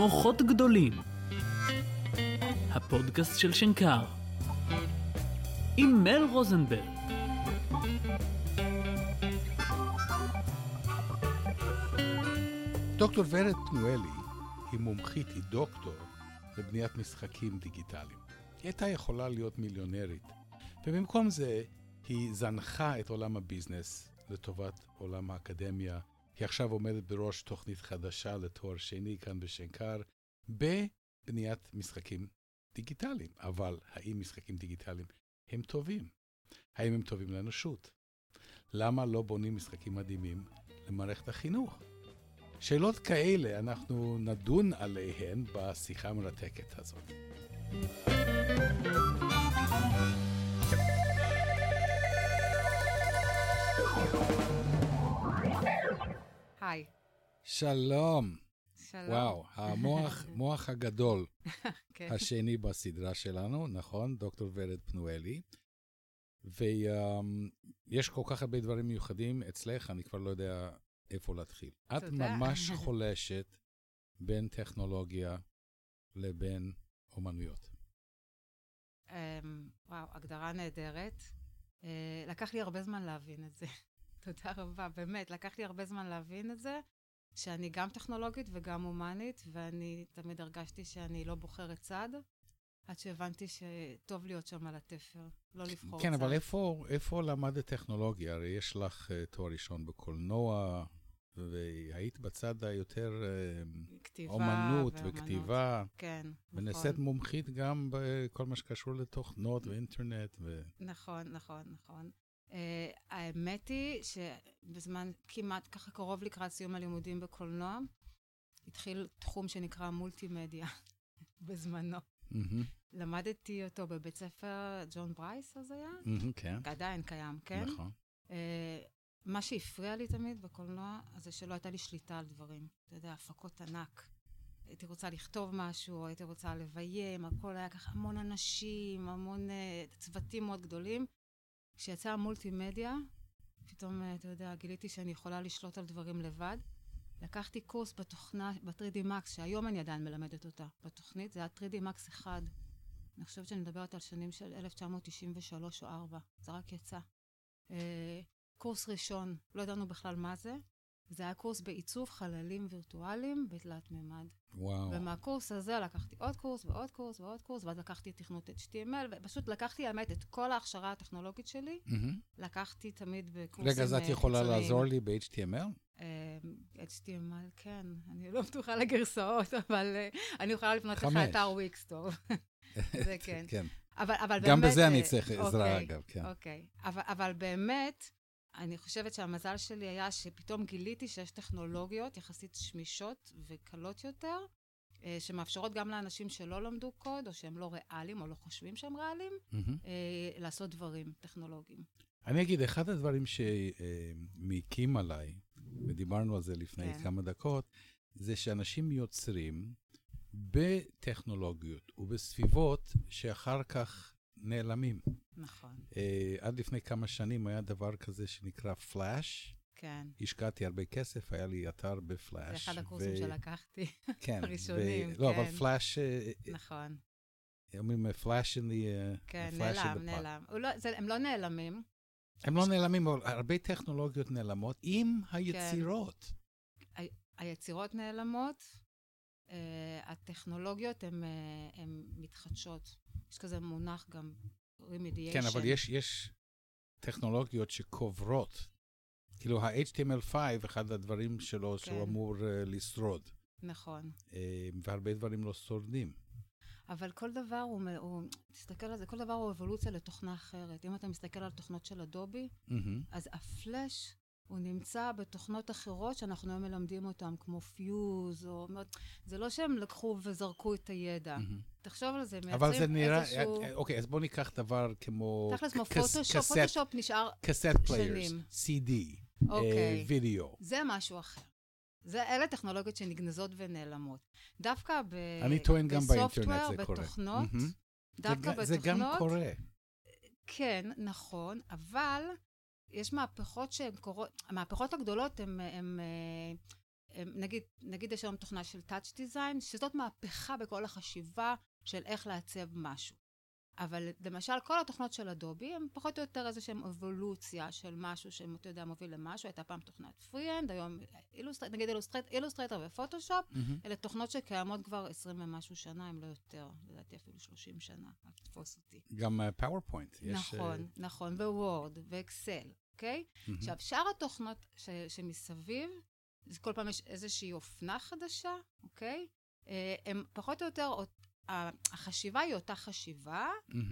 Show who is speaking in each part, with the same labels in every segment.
Speaker 1: מוחות גדולים. הפודקאסט של שנקר. עם מל רוזנברג.
Speaker 2: דוקטור ורד פנואלי היא מומחית, היא דוקטור לבניית משחקים דיגיטליים. היא הייתה יכולה להיות מיליונרית, ובמקום זה היא זנחה את עולם הביזנס לטובת עולם האקדמיה. היא עכשיו עומדת בראש תוכנית חדשה לתואר שני כאן בשנקר, בבניית משחקים דיגיטליים. אבל האם משחקים דיגיטליים הם טובים? האם הם טובים לאנושות? למה לא בונים משחקים מדהימים למערכת החינוך? שאלות כאלה אנחנו נדון עליהן בשיחה המרתקת הזאת.
Speaker 3: היי.
Speaker 2: שלום.
Speaker 3: שלום.
Speaker 2: וואו, המוח מוח הגדול
Speaker 3: כן.
Speaker 2: השני בסדרה שלנו, נכון? דוקטור ורד פנואלי. ויש כל כך הרבה דברים מיוחדים אצלך, אני כבר לא יודע איפה להתחיל. את. ממש חולשת בין טכנולוגיה לבין אומנויות.
Speaker 3: אמ, וואו, הגדרה נהדרת. אה, לקח לי הרבה זמן להבין את זה. תודה רבה, באמת, לקח לי הרבה זמן להבין את זה, שאני גם טכנולוגית וגם הומנית, ואני תמיד הרגשתי שאני לא בוחרת צד, עד שהבנתי שטוב להיות שם על התפר, לא לבחור
Speaker 2: כן,
Speaker 3: צד.
Speaker 2: אבל איפה, איפה למדת טכנולוגיה? הרי יש לך uh, תואר ראשון בקולנוע, והיית בצד היותר uh,
Speaker 3: כתיבה
Speaker 2: אומנות
Speaker 3: ואמנות.
Speaker 2: וכתיבה,
Speaker 3: כן,
Speaker 2: ונעשית
Speaker 3: נכון.
Speaker 2: מומחית גם בכל מה שקשור לתוכנות ואינטרנט. ו...
Speaker 3: נכון, נכון, נכון. Uh, האמת היא שבזמן כמעט ככה קרוב לקראת סיום הלימודים בקולנוע, התחיל תחום שנקרא מולטימדיה בזמנו.
Speaker 2: מהמם,
Speaker 3: למדתי אותו בבית ספר ג'ון ברייס, אז היה?
Speaker 2: מהמם, כן,
Speaker 3: עדיין קיים, כן?
Speaker 2: נכון.
Speaker 3: Uh, מה שהפריע לי תמיד בקולנוע, זה שלא הייתה לי שליטה על דברים. אתה יודע, הפקות ענק. הייתי רוצה לכתוב משהו, הייתי רוצה לביים, הכל היה ככה המון אנשים, המון uh, צוותים מאוד גדולים. כשיצא המולטימדיה, פתאום, uh, אתה יודע, גיליתי שאני יכולה לשלוט על דברים לבד. לקחתי קורס בתוכנה, ב-3D Max, שהיום אני עדיין מלמדת אותה בתוכנית, זה היה 3D Max 1. אני חושבת שאני מדברת על שנים של 1993 או 4, זה רק יצא. אה, קורס ראשון, לא ידענו בכלל מה זה. זה היה קורס בעיצוב חללים וירטואליים בתלת מימד.
Speaker 2: וואו.
Speaker 3: ומהקורס הזה לקחתי עוד קורס ועוד קורס ועוד קורס, ואז לקחתי תכנות HTML, ופשוט לקחתי, האמת, את כל ההכשרה הטכנולוגית שלי,
Speaker 2: מהמם.
Speaker 3: לקחתי תמיד בקורסים
Speaker 2: רגע, אז את
Speaker 3: אה,
Speaker 2: יכולה
Speaker 3: חיצוניים.
Speaker 2: לעזור לי ב-HTML?
Speaker 3: אה, HTML, כן, אני לא בטוחה לגרסאות, אבל אה, אני יכולה לפנות לך. אתר וויקסטור. זה כן.
Speaker 2: כן.
Speaker 3: אבל, אבל
Speaker 2: גם
Speaker 3: באמת...
Speaker 2: בזה אני צריך עזרה,
Speaker 3: אוקיי,
Speaker 2: אגב, כן.
Speaker 3: אוקיי. אבל, אבל באמת, אני חושבת שהמזל שלי היה שפתאום גיליתי שיש טכנולוגיות יחסית שמישות וקלות יותר, אה, שמאפשרות גם לאנשים שלא למדו קוד, או שהם לא ריאליים, או לא חושבים שהם ריאליים. אה, לעשות דברים טכנולוגיים.
Speaker 2: אני אגיד, אחד הדברים שמעיקים עליי, ודיברנו על זה לפני
Speaker 3: כן.
Speaker 2: כמה דקות, זה שאנשים יוצרים בטכנולוגיות ובסביבות שאחר כך נעלמים.
Speaker 3: נכון,
Speaker 2: אה, עד לפני כמה שנים היה דבר כזה שנקרא פלאש.
Speaker 3: כן.
Speaker 2: השקעתי הרבה כסף, היה לי אתר בפלאש.
Speaker 3: זה אחד הקורסים שלקחתי.
Speaker 2: כן.
Speaker 3: הראשונים,
Speaker 2: לא, אבל
Speaker 3: כן.
Speaker 2: פלאש, אה,
Speaker 3: נכון.
Speaker 2: אומרים פלאש in the... אה,
Speaker 3: כן, נעלם. נעלם. לא, זה, הם לא נעלמים.
Speaker 2: הם לא נעלמים, אבל הרבה טכנולוגיות נעלמות עם היצירות.
Speaker 3: היצירות נעלמות, uh, הטכנולוגיות הן uh, מתחדשות. יש כזה מונח גם, remediation.
Speaker 2: כן, אבל יש, יש טכנולוגיות שקוברות. כאילו, ה-HTML5, אחד הדברים שלו,
Speaker 3: כן.
Speaker 2: שהוא אמור uh, לשרוד,
Speaker 3: נכון.
Speaker 2: uh, והרבה דברים לא שורדים.
Speaker 3: אבל כל דבר הוא, הוא, תסתכל על זה, כל דבר הוא אבולוציה לתוכנה אחרת. אם אתה מסתכל על תוכנות של Adobe,
Speaker 2: Mm-hmm.
Speaker 3: אז הפלאש, הוא נמצא בתוכנות אחרות שאנחנו היום מלמדים אותן, כמו Fuse, או... זה לא שהם לקחו וזרקו את הידע.
Speaker 2: Mm-hmm.
Speaker 3: תחשוב על זה,
Speaker 2: אבל זה
Speaker 3: מייצרים
Speaker 2: נראה,
Speaker 3: איזשהו...
Speaker 2: אה, אוקיי, אז בואו ניקח דבר כמו...
Speaker 3: תכלס כמו פוטושופ,
Speaker 2: קסט-
Speaker 3: פוטושופ נשאר...
Speaker 2: cassette
Speaker 3: players.
Speaker 2: CD,
Speaker 3: אוקיי.
Speaker 2: וידאו.
Speaker 3: זה משהו אחר. זה, אלה טכנולוגיות שנגנזות ונעלמות. דווקא ב...
Speaker 2: אני טוען גם באינטרנט זה קורה.
Speaker 3: בתוכנות,
Speaker 2: Mm-hmm.
Speaker 3: דווקא
Speaker 2: זה, ג- זה גם
Speaker 3: בתוכנות,
Speaker 2: קורה.
Speaker 3: כן, נכון, אבל יש מהפכות שהן קורות, המהפכות הגדולות הן נגיד, נגיד יש היום תוכנה של Touch Design, שזאת מהפכה בכל החשיבה של איך לעצב משהו. אבל למשל, כל התוכנות של Adobe הן פחות או יותר איזושהי אבולוציה של משהו שאם אתה יודע, מוביל למשהו. הייתה פעם תוכנת FreeHand, היום Illustrate, נגיד Illustrate, Illustrator ו
Speaker 2: Photoshop, Mm-hmm.
Speaker 3: אלה תוכנות שקיימות כבר 20 ומשהו שנה, אם לא יותר, לדעתי אפילו 30 שנה, אל תתפוס אותי.
Speaker 2: גם PowerPoint.
Speaker 3: נכון, נכון, Word, ו Excel, אוקיי? עכשיו, שאר התוכנות ש, שמסביב, כל פעם יש איזושהי אופנה חדשה, אוקיי? אה, הם פחות או יותר, ה- החשיבה היא אותה חשיבה,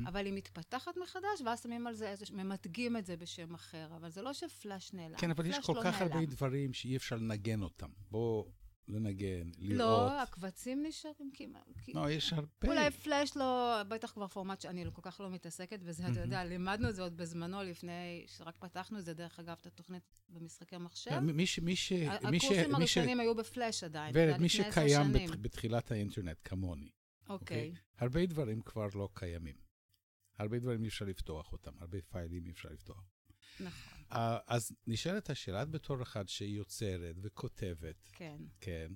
Speaker 3: אבל היא מתפתחת מחדש, ואז שמים על זה איזה, ממתגים את זה בשם אחר, אבל זה לא שפלאש נעלם.
Speaker 2: כן, אבל יש כל
Speaker 3: לא
Speaker 2: כך הרבה
Speaker 3: נעלם.
Speaker 2: דברים שאי אפשר לנגן אותם. בוא לנגן, לראות.
Speaker 3: לא, הקבצים נשארים כמעט.
Speaker 2: לא, יש הרבה.
Speaker 3: אולי פלאש לא, בטח כבר פורמט שאני לא כל כך לא מתעסקת בזה, אתה יודע, לימדנו את זה עוד בזמנו, לפני שרק פתחנו את זה, דרך אגב, את התוכנית במשחקי מחשב.
Speaker 2: כן, מי ש... מי ש... מי ש...
Speaker 3: הקורסים. הראשונים היו בפלאש עדיין.
Speaker 2: ורד, מי שקיים בתחילת האינטרנט, כמוני.
Speaker 3: אוקיי.
Speaker 2: הרבה דברים כבר לא קיימים. הרבה דברים אי אפשר לפתוח אותם, הרבה פיילים אי אפשר לפתוח.
Speaker 3: נכון,
Speaker 2: אז נשאלת השאלה, את בתור אחד שהיא יוצרת וכותבת,
Speaker 3: כן.
Speaker 2: כן,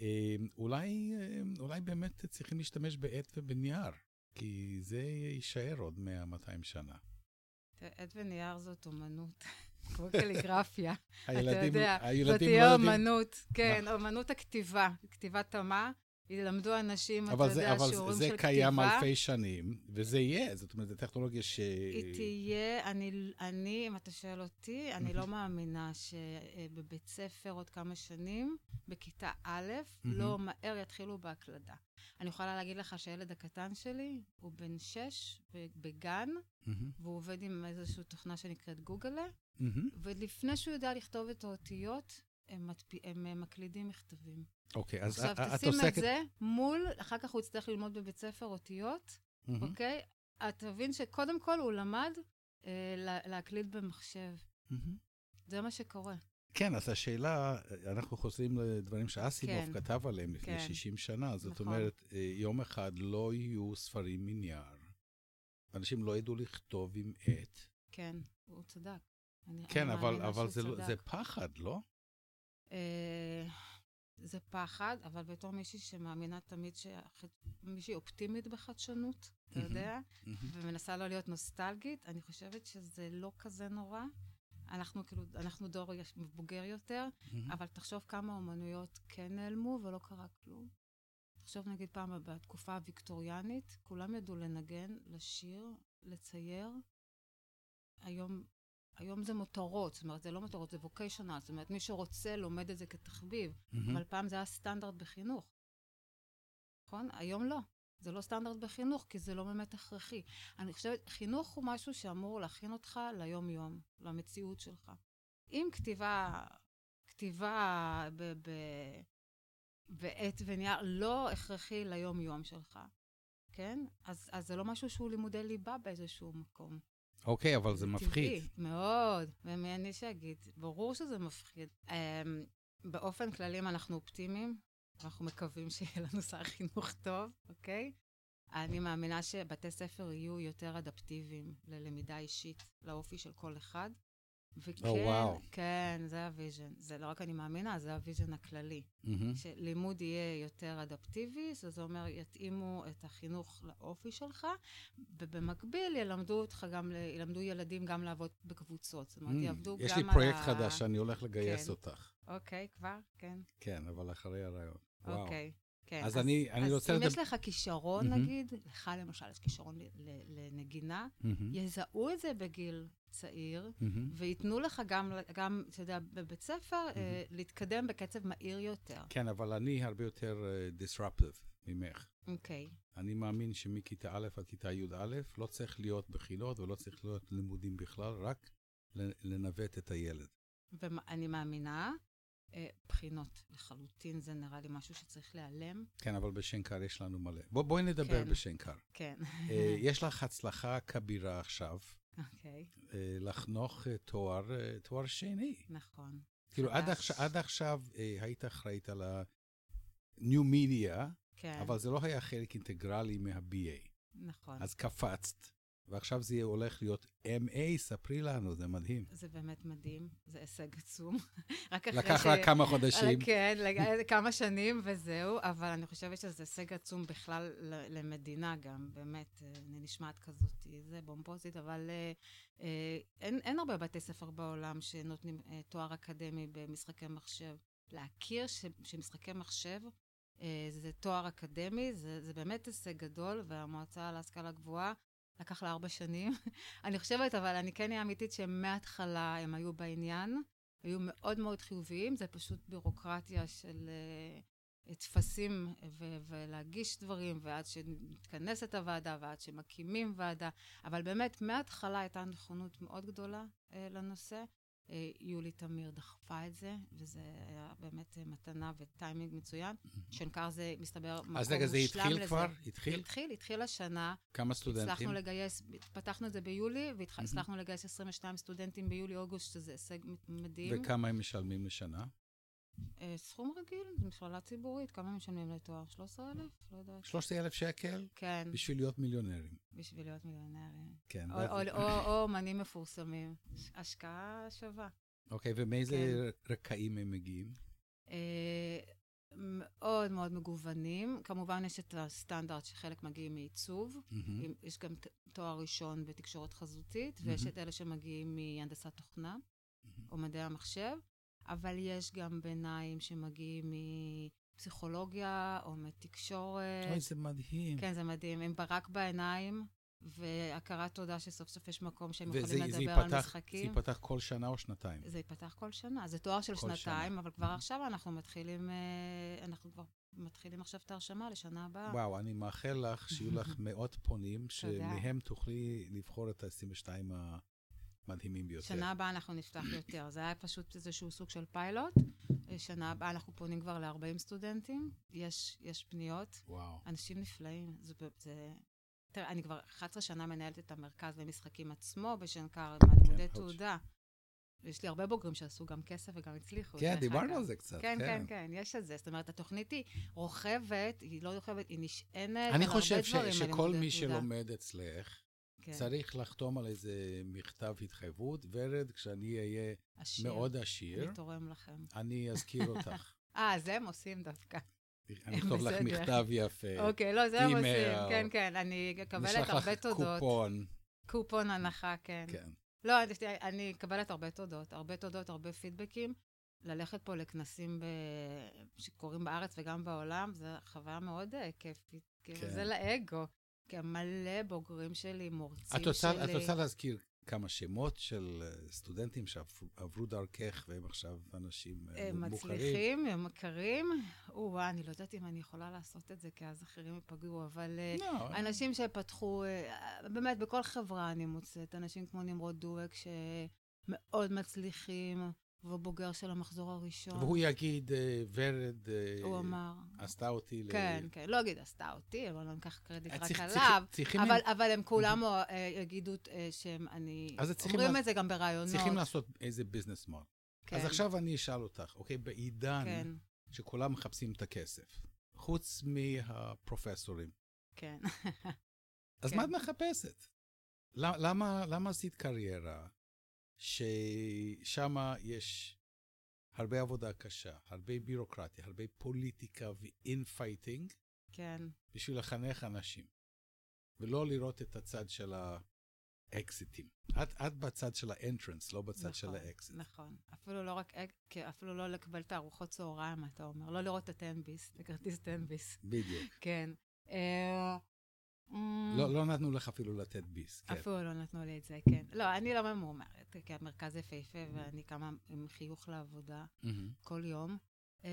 Speaker 2: אה, אולי, אה, אולי באמת צריכים להשתמש בעט ובנייר, כי זה יישאר עוד 100-200 שנה.
Speaker 3: עט ונייר זאת אומנות, כמו קליגרפיה. אתה
Speaker 2: הילדים,
Speaker 3: יודע, זאת
Speaker 2: הילדים לא
Speaker 3: תהיה
Speaker 2: יודעים,
Speaker 3: אומנות, כן, אומנות הכתיבה, כתיבת תמה. ילמדו אנשים, אתה
Speaker 2: אבל זה,
Speaker 3: יודע,
Speaker 2: אבל
Speaker 3: שיעורים
Speaker 2: זה
Speaker 3: של
Speaker 2: קיים
Speaker 3: כתיבה.
Speaker 2: אלפי שנים, וזה יהיה, זאת אומרת, זו טכנולוגיה ש...
Speaker 3: היא תהיה, אני, אני, אם אתה שואל אותי, אני לא מאמינה שבבית ספר עוד כמה שנים, בכיתה א', לא מהר יתחילו בהקלדה. אני יכולה להגיד לך שהילד הקטן שלי, הוא בן שש, בגן, והוא עובד עם איזושהי תוכנה שנקראת גוגלה. ולפני שהוא יודע לכתוב את האותיות, הם, מדפ... הם מקלידים מכתבים.
Speaker 2: אוקיי, אז
Speaker 3: עכשיו,
Speaker 2: את
Speaker 3: תשים את
Speaker 2: עוסקת...
Speaker 3: זה מול, אחר כך הוא יצטרך ללמוד בבית ספר אותיות, אוקיי? את תבין שקודם כל הוא למד אה, לה- להקליד במחשב.
Speaker 2: מהמם.
Speaker 3: זה מה שקורה.
Speaker 2: כן, אז השאלה, אנחנו חוזרים לדברים שאסימוב
Speaker 3: כן.
Speaker 2: כתב עליהם לפני
Speaker 3: כן.
Speaker 2: 60 שנה, זאת
Speaker 3: נכון.
Speaker 2: אומרת, אה, יום אחד לא יהיו ספרים מנייר, אנשים לא ידעו לכתוב עם עט.
Speaker 3: כן, הוא צדק. אני,
Speaker 2: כן,
Speaker 3: אני
Speaker 2: אבל, אבל
Speaker 3: שהוא
Speaker 2: זה, לא-
Speaker 3: צדק.
Speaker 2: זה פחד, לא?
Speaker 3: אה, זה פחד, אבל בתור מישהי שמאמינה תמיד שמישהי אופטימית בחדשנות, אתה. יודע. ומנסה לא להיות נוסטלגית, אני חושבת שזה לא כזה נורא. אנחנו כאילו, אנחנו דור מבוגר יותר. אבל תחשוב כמה אומנויות כן נעלמו ולא קרה כלום. תחשוב נגיד פעם, בתקופה הוויקטוריאנית, כולם ידעו לנגן, לשיר, לצייר. היום, היום זה מותרות, זאת אומרת, זה לא מותרות, זה ווקיישנל, זאת אומרת, מי שרוצה לומד את זה כתחביב,
Speaker 2: מהמם.
Speaker 3: אבל פעם זה היה סטנדרט בחינוך. נכון? היום לא. זה לא סטנדרט בחינוך, כי זה לא באמת הכרחי. אני חושבת, חינוך הוא משהו שאמור להכין אותך ליום-יום, למציאות שלך. אם כתיבה, כתיבה ב- ב- בעט ונייר לא הכרחי ליום-יום שלך, כן? אז, אז זה לא משהו שהוא לימודי ליבה באיזשהו מקום.
Speaker 2: אוקיי, אבל זה מפחיד.
Speaker 3: מאוד. ומי אני שאגיד? ברור שזה מפחיד. Um, באופן כללי, אם אנחנו אופטימיים, אנחנו מקווים שיהיה לנו שר חינוך טוב, אוקיי? אני מאמינה שבתי ספר יהיו יותר אדפטיביים ללמידה אישית, לאופי של כל אחד. וכן,
Speaker 2: או, וואו.
Speaker 3: כן, זה ה vision. זה לא רק אני מאמינה, זה ה vision הכללי.
Speaker 2: Mm-hmm.
Speaker 3: שלימוד יהיה יותר אדפטיבי, זאת אומרת, יתאימו את החינוך לאופי שלך, ובמקביל ילמדו אותך גם, ל- ילמדו ילדים גם לעבוד בקבוצות. זאת אומרת,
Speaker 2: Mm,
Speaker 3: יעבדו גם
Speaker 2: יש
Speaker 3: על
Speaker 2: לי פרויקט
Speaker 3: ה...
Speaker 2: חדש שאני הולך לגייס
Speaker 3: כן.
Speaker 2: אותך.
Speaker 3: אוקיי, כבר? כן.
Speaker 2: כן, אבל אחרי הרעיון.
Speaker 3: אוקיי. כן.
Speaker 2: אז אני- אני
Speaker 3: אז
Speaker 2: רוצה
Speaker 3: אם
Speaker 2: לדבר-
Speaker 3: יש לך כישרון,
Speaker 2: מהמם.
Speaker 3: נגיד, לך למשל יש כישרון לנגינה,
Speaker 2: מהמם.
Speaker 3: יזהו את זה בגיל צעיר,
Speaker 2: מהמם.
Speaker 3: וייתנו לך גם, גם, אתה יודע, בבית ספר, אה, להתקדם בקצב מהיר יותר.
Speaker 2: כן, אבל אני הרבה יותר אה, disruptive ממך.
Speaker 3: אוקיי.
Speaker 2: אני מאמין שמכיתה א' עד כיתה י"א לא צריך להיות בחינות ולא צריך להיות לימודים בכלל, רק לנווט את הילד.
Speaker 3: ואני מאמינה, אה, בחינות לחלוטין, זה נראה לי משהו שצריך להיעלם.
Speaker 2: כן, אבל בשנקר יש לנו מלא. בוא, בואי נדבר
Speaker 3: כן.
Speaker 2: בשנקר.
Speaker 3: כן.
Speaker 2: יש לך הצלחה כבירה עכשיו
Speaker 3: אוקיי,
Speaker 2: אה, לחנוך אה, תואר, אה, תואר שני.
Speaker 3: נכון.
Speaker 2: כאילו, עד. עכשיו, עד עכשיו היית אחראית על ה-new media,
Speaker 3: כן,
Speaker 2: אבל זה לא היה חלק אינטגרלי מה-BA.
Speaker 3: נכון.
Speaker 2: אז קפצת, ועכשיו זה הולך להיות MA, ספרי לנו, זה מדהים.
Speaker 3: זה באמת מדהים, זה הישג עצום. רק אחרי
Speaker 2: לקח
Speaker 3: ש...
Speaker 2: רק כמה חודשים.
Speaker 3: כן, כמה שנים וזהו, אבל אני חושבת שזה הישג עצום בכלל למדינה גם, באמת, אה, אני נשמעת כזאת, זה בומבוזית, אבל אה, אה, אין, אין הרבה בתי ספר בעולם שנותנים תואר אקדמי במשחקי מחשב. להכיר ש, שמשחקי מחשב זה תואר אקדמי, זה, זה באמת הישג גדול, והמועצה להשכלה גבוהה לקח לה ארבע שנים. אני חושבת, אבל אני כן אהיה אמיתית שמההתחלה הם היו בעניין, היו מאוד מאוד חיוביים, זה פשוט בירוקרטיה של uh, טפסים ו- ולהגיש דברים, ועד שמתכנסת הוועדה ועד שמקימים ועדה, אבל באמת, מההתחלה הייתה נכונות מאוד גדולה uh, לנושא. Uh, יולי תמיר דחפה את זה, וזה היה באמת uh, מתנה וטיימינג מצוין. שנקר זה, מסתבר, מקום
Speaker 2: אז רגע, זה
Speaker 3: מושלם
Speaker 2: התחיל
Speaker 3: לזה.
Speaker 2: כבר? התחיל?
Speaker 3: התחיל, התחיל השנה.
Speaker 2: כמה סטודנטים?
Speaker 3: הצלחנו לגייס, פתחנו את זה ביולי, והצלחנו לגייס 22 סטודנטים ביולי-אוגוסט, שזה הישג מדהים.
Speaker 2: וכמה הם משלמים לשנה?
Speaker 3: אה, סכום רגיל, מכללה ציבורית, כמה משלמים לתואר? 13,000? לא יודעת.
Speaker 2: 13,000 שקל?
Speaker 3: כן,
Speaker 2: בשביל להיות מיליונרים.
Speaker 3: בשביל להיות מיליונרים.
Speaker 2: כן.
Speaker 3: או- אומנים מפורסמים. השקעה שווה.
Speaker 2: אוקיי, ומאיזה
Speaker 3: כן.
Speaker 2: רקעים הם מגיעים?
Speaker 3: אה, מאוד מאוד מגוונים. כמובן, יש את הסטנדרט שחלק מגיעים מעיצוב. עם- יש גם תואר ראשון בתקשורת חזותית, ויש
Speaker 2: מהמם.
Speaker 3: את אלה שמגיעים מהנדסת תוכנה או מדעי המחשב, אבל יש גם ביניים שמגיעים מפסיכולוגיה או מתקשורת.
Speaker 2: אוי, זה מדהים.
Speaker 3: כן, זה מדהים. עם ברק בעיניים, והכרת תודה שסוף סוף יש מקום שהם
Speaker 2: וזה
Speaker 3: יכולים לדבר על
Speaker 2: ייפתח- זה
Speaker 3: משחקים.
Speaker 2: ייפתח כל שנה או שנתיים?
Speaker 3: זה ייפתח כל שנה. זה תואר של
Speaker 2: כל שנה.
Speaker 3: שנתיים, אבל כבר עכשיו אנחנו מתחילים, אה, אנחנו כבר מתחילים עכשיו את ההרשמה לשנה הבאה.
Speaker 2: וואו, אני מאחל לך שיהיו לך מאות פונים, שמהם תוכלי לבחור את ה-22 המדהימים ביותר.
Speaker 3: שנה הבאה אנחנו נפתח יותר. זה היה פשוט איזשהו סוג של פיילוט. אה, שנה הבאה אנחנו פונים כבר ל-40 סטודנטים. יש, יש פניות.
Speaker 2: וואו.
Speaker 3: אנשים נפלאים. זה, זה... תראה, אני כבר 11 שנה מנהלת את המרכז למשחקים עצמו בשנקר, מהלימודי
Speaker 2: כן,
Speaker 3: תעודה. יש לי הרבה בוגרים שעשו גם כסף וגם הצליחו.
Speaker 2: כן, דיברנו. על זה קצת.
Speaker 3: כן, כן, כן, יש את זה. זאת אומרת, התוכנית היא רוכבת, היא לא רוכבת, היא נשענת
Speaker 2: אני
Speaker 3: על
Speaker 2: חושב
Speaker 3: הרבה דברים.
Speaker 2: שכל
Speaker 3: הלימודי
Speaker 2: מי
Speaker 3: תעודה.
Speaker 2: שלומד אצלך,
Speaker 3: כן,
Speaker 2: צריך לחתום על איזה מכתב התחייבות. ורד, כשאני אהיה
Speaker 3: עשיר.
Speaker 2: מאוד עשיר,
Speaker 3: אני תורם לכם.
Speaker 2: אני אזכיר אותך.
Speaker 3: אה, זה הם עושים דווקא.
Speaker 2: אני אכתוב לך. מכתב יפה.
Speaker 3: אוקיי, לא, זה הם עושים. כן, כן, אני
Speaker 2: נשלח לך
Speaker 3: הרבה תודות.
Speaker 2: קופון.
Speaker 3: קופון הנחה, כן.
Speaker 2: כן.
Speaker 3: לא, אני- אני מקבלת הרבה תודות, הרבה תודות, הרבה פידבקים. ללכת פה לכנסים ב... שקורים בארץ וגם בעולם, זו חוויה מאוד אה, כיפית.
Speaker 2: כן.
Speaker 3: זה לאגו. כי מלא בוגרים שלי, מורצים
Speaker 2: את רוצה,
Speaker 3: שלי.
Speaker 2: את רוצה להזכיר כמה שמות של אה, סטודנטים שעברו דרכך והם עכשיו אנשים אה,
Speaker 3: הם
Speaker 2: מוכרים?
Speaker 3: מצליחים, הם מכרים. או-אה, אני לא יודעת אם אני יכולה לעשות את זה, כי אז אחרים ייפגעו, אבל אה,
Speaker 2: לא,
Speaker 3: אנשים שפתחו, באמת, בכל חברה אני מוצאת, אנשים כמו נמרוד דואק, שמאוד מצליחים, והוא בוגר של המחזור הראשון.
Speaker 2: והוא יגיד, אה, ורד אה,
Speaker 3: הוא אמר.
Speaker 2: עשתה אותי ל...
Speaker 3: כן, כן, לא אגיד עשתה אותי, אבל לא ניקח קרדיט
Speaker 2: אה,
Speaker 3: רק עליו. אבל, אבל הם כולם יגידו שהם, אני...
Speaker 2: אז צריכים
Speaker 3: אומרים את זה גם ברעיונות.
Speaker 2: צריכים לעשות איזה business mode.
Speaker 3: כן,
Speaker 2: אז עכשיו אני אשאל אותך, אוקיי, בעידן
Speaker 3: כן,
Speaker 2: שכולם מחפשים את הכסף, חוץ מהפרופסורים,
Speaker 3: כן.
Speaker 2: אז
Speaker 3: כן.
Speaker 2: מה את מחפשת? למה- למה למה עשית קריירה ששם יש הרבה עבודה קשה, הרבה בירוקרטיה, הרבה פוליטיקה ו infighting
Speaker 3: כן,
Speaker 2: בשביל לחנך אנשים, ולא לראות את הצד של האקזיטים. את, את בצד של ה entrance, לא בצד של
Speaker 3: נכון,
Speaker 2: האקזיט.
Speaker 3: נכון. אפילו לא רק, אפילו לא לקבל את הארוחות צהריים, אתה אומר. לא לראות את התן ביס, את הכרטיס תן ביס.
Speaker 2: בדיוק.
Speaker 3: כן. אה, אמ,
Speaker 2: לא, לא נתנו לך אפילו לתת ביס. כן.
Speaker 3: אפילו לא נתנו לי את זה, כן. לא, אני לא ממורמרת, כי המרכז יפהפה ואני קמה עם חיוך לעבודה
Speaker 2: Mm-hmm.
Speaker 3: כל יום. אמ,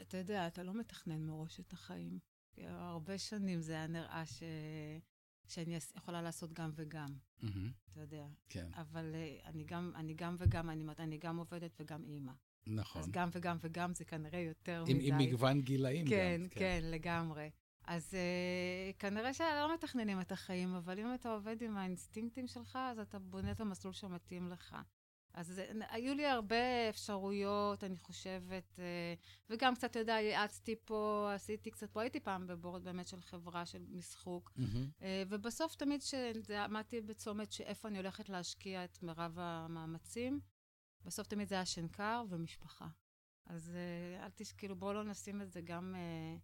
Speaker 3: אתה יודע, אתה לא מתכנן מראש את החיים. הרבה שנים זה היה נראה ש... שאני יכולה לעשות גם וגם,
Speaker 2: מהמם.
Speaker 3: אתה יודע.
Speaker 2: כן,
Speaker 3: אבל אה, אני גם, אני גם וגם, אני, אני גם עובדת וגם אימא.
Speaker 2: נכון.
Speaker 3: אז גם וגם וגם זה כנראה יותר
Speaker 2: עם,
Speaker 3: מדי.
Speaker 2: עם מגוון גילאים
Speaker 3: כן,
Speaker 2: גם.
Speaker 3: כן, לגמרי. אז uh, כנראה שלא מתכננים את החיים, אבל אם אתה עובד עם האינסטינקטים שלך, אז אתה בונה את המסלול שמתאים לך. אז זה, היו לי הרבה אפשרויות, אני חושבת, אה, וגם קצת, אתה יודע, יעצתי פה, עשיתי קצת פה, הייתי פעם בבורד באמת של חברה של משחוק,
Speaker 2: מהמם.
Speaker 3: אה, ובסוף תמיד שעמדתי בצומת שאיפה אני הולכת להשקיע את מירב המאמצים, בסוף תמיד זה היה שנקר ומשפחה. אז אה, אל תש... כאילו, בואו לא נשים את זה גם אה,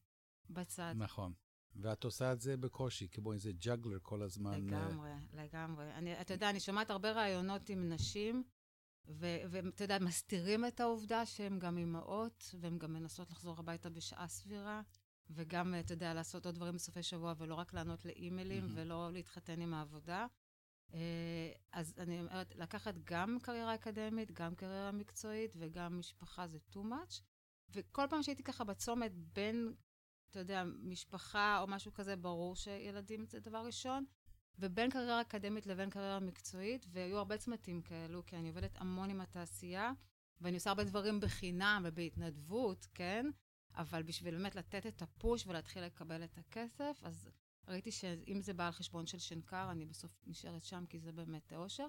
Speaker 3: בצד.
Speaker 2: נכון. ואת עושה את זה בקושי, כמו איזה ג'אגלר כל הזמן. אה,
Speaker 3: לגמרי, לגמרי. אני, אתה יודע, אני שומעת הרבה ראיונות עם נשים, ואתה יודע, מסתירים את העובדה שהן גם אימהות, והן גם מנסות לחזור הביתה בשעה סבירה, וגם, אתה יודע, לעשות עוד דברים בסופי שבוע, ולא רק לענות לאימיילים,
Speaker 2: מהמם.
Speaker 3: ולא להתחתן עם העבודה. אה, אז אני אומרת, לקחת גם קריירה אקדמית, גם קריירה מקצועית, וגם משפחה זה too much. וכל פעם שהייתי ככה בצומת בין, אתה יודע, משפחה או משהו כזה, ברור שילדים זה דבר ראשון, ובין קריירה אקדמית לבין קריירה מקצועית, והיו הרבה צמתים כאלו, כי אני עובדת המון עם התעשייה, ואני עושה הרבה דברים בחינם ובהתנדבות, כן? אבל בשביל באמת לתת את הפוש ולהתחיל לקבל את הכסף, אז ראיתי שאם זה בא על חשבון של שנקר, אני בסוף נשארת שם, כי זה באמת האושר.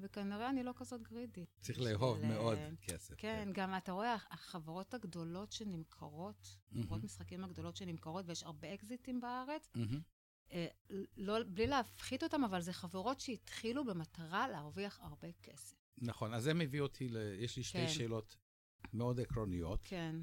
Speaker 3: וכנראה אני לא כזאת גרידית.
Speaker 2: צריך לאהוב
Speaker 3: אה,
Speaker 2: מאוד כסף.
Speaker 3: כן, גם אתה רואה, החברות הגדולות שנמכרות, חברות
Speaker 2: מהמם.
Speaker 3: משחקים הגדולות שנמכרות, ויש הרבה אקזיטים בארץ,
Speaker 2: מהמם.
Speaker 3: אה, לא, בלי להפחית אותם, אבל זה חברות שהתחילו במטרה להרוויח הרבה כסף.
Speaker 2: נכון, אז זה מביא אותי ל... יש לי שתי
Speaker 3: כן.
Speaker 2: שאלות מאוד עקרוניות.
Speaker 3: כן,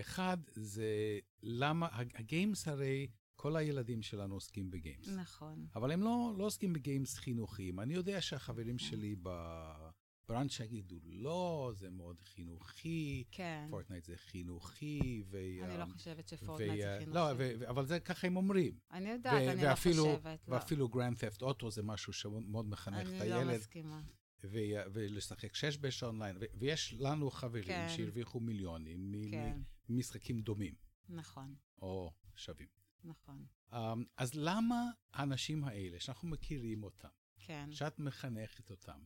Speaker 2: אחד, זה למה, ה games הרי, כל הילדים שלנו עוסקים ב games.
Speaker 3: נכון.
Speaker 2: אבל הם לא, לא עוסקים ב games חינוכיים. אני יודע שהחברים שלי ב branch יגידו, לא, זה מאוד חינוכי,
Speaker 3: כן.
Speaker 2: Fortnite זה חינוכי, ו...
Speaker 3: אני לא חושבת ש Fortnite
Speaker 2: זה
Speaker 3: חינוכי.
Speaker 2: לא, ו- אבל זה ככה הם אומרים.
Speaker 3: אני יודעת,
Speaker 2: ו-
Speaker 3: אני לא
Speaker 2: ואפילו-
Speaker 3: חושבת. לא.
Speaker 2: ואפילו Grand Theft Auto זה משהו שמאוד מחנך את
Speaker 3: אני לא
Speaker 2: הילד,
Speaker 3: מסכימה.
Speaker 2: ו- ולשחק שש בש אונליין, ו- ויש לנו חברים
Speaker 3: כן.
Speaker 2: שהרוויחו מיליונים
Speaker 3: כן,
Speaker 2: ממשחקים דומים,
Speaker 3: נכון,
Speaker 2: או שווים.
Speaker 3: נכון.
Speaker 2: Um, אז למה האנשים האלה, שאנחנו מכירים אותם,
Speaker 3: כן.
Speaker 2: שאת מחנכת אותם,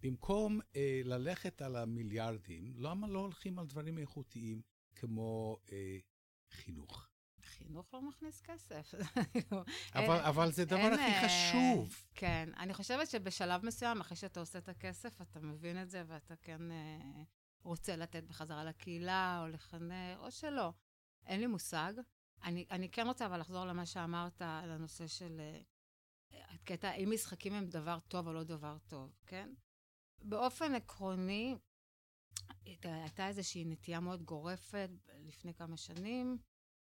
Speaker 2: במקום אה, ללכת על המיליארדים, למה לא הולכים על דברים איכותיים כמו אה, חינוך?
Speaker 3: חינוך לא מכניס כסף.
Speaker 2: אבל, אבל זה הדבר
Speaker 3: אין,
Speaker 2: הכי
Speaker 3: אה,
Speaker 2: חשוב.
Speaker 3: כן, אני חושבת שבשלב מסוים, אחרי שאתה עושה את הכסף, אתה מבין את זה, ואתה כן אה, רוצה לתת בחזרה לקהילה, או לחנך, או שלא. אין לי מושג. אני, אני כן רוצה אבל לחזור למה שאמרת על הנושא של... אה, הקטע, האם משחקים הם דבר טוב או לא דבר טוב, כן? באופן עקרוני, הייתה איזושהי נטייה מאוד גורפת לפני כמה שנים,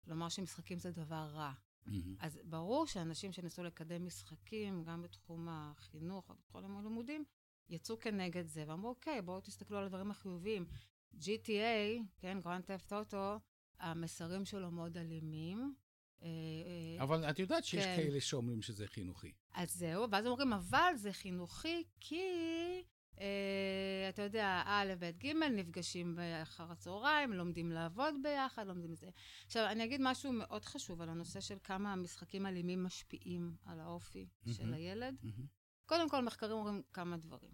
Speaker 3: לומר שמשחקים זה דבר רע.
Speaker 2: Mm-hmm.
Speaker 3: אז ברור שאנשים שניסו לקדם משחקים, גם בתחום החינוך ובתחום הלימודים, יצאו כנגד זה, ואמרו, אוקיי, בואו תסתכלו על הדברים החיוביים. GTA, כן, Grand Theft Auto, המסרים שלו מאוד אלימים. אה, אה,
Speaker 2: אבל את יודעת שיש
Speaker 3: כן.
Speaker 2: כאלה שאומרים שזה חינוכי.
Speaker 3: אז זהו, ואז אומרים, אבל זה חינוכי כי, אה, אתה יודע, א', ב', ג', נפגשים אחר הצהריים, לומדים לעבוד ביחד, לומדים זה. עכשיו, אני אגיד משהו מאוד חשוב על הנושא של כמה המשחקים אלימים משפיעים על האופי של
Speaker 2: מהמם.
Speaker 3: הילד.
Speaker 2: מהמם.
Speaker 3: קודם כל, מחקרים אומרים כמה דברים.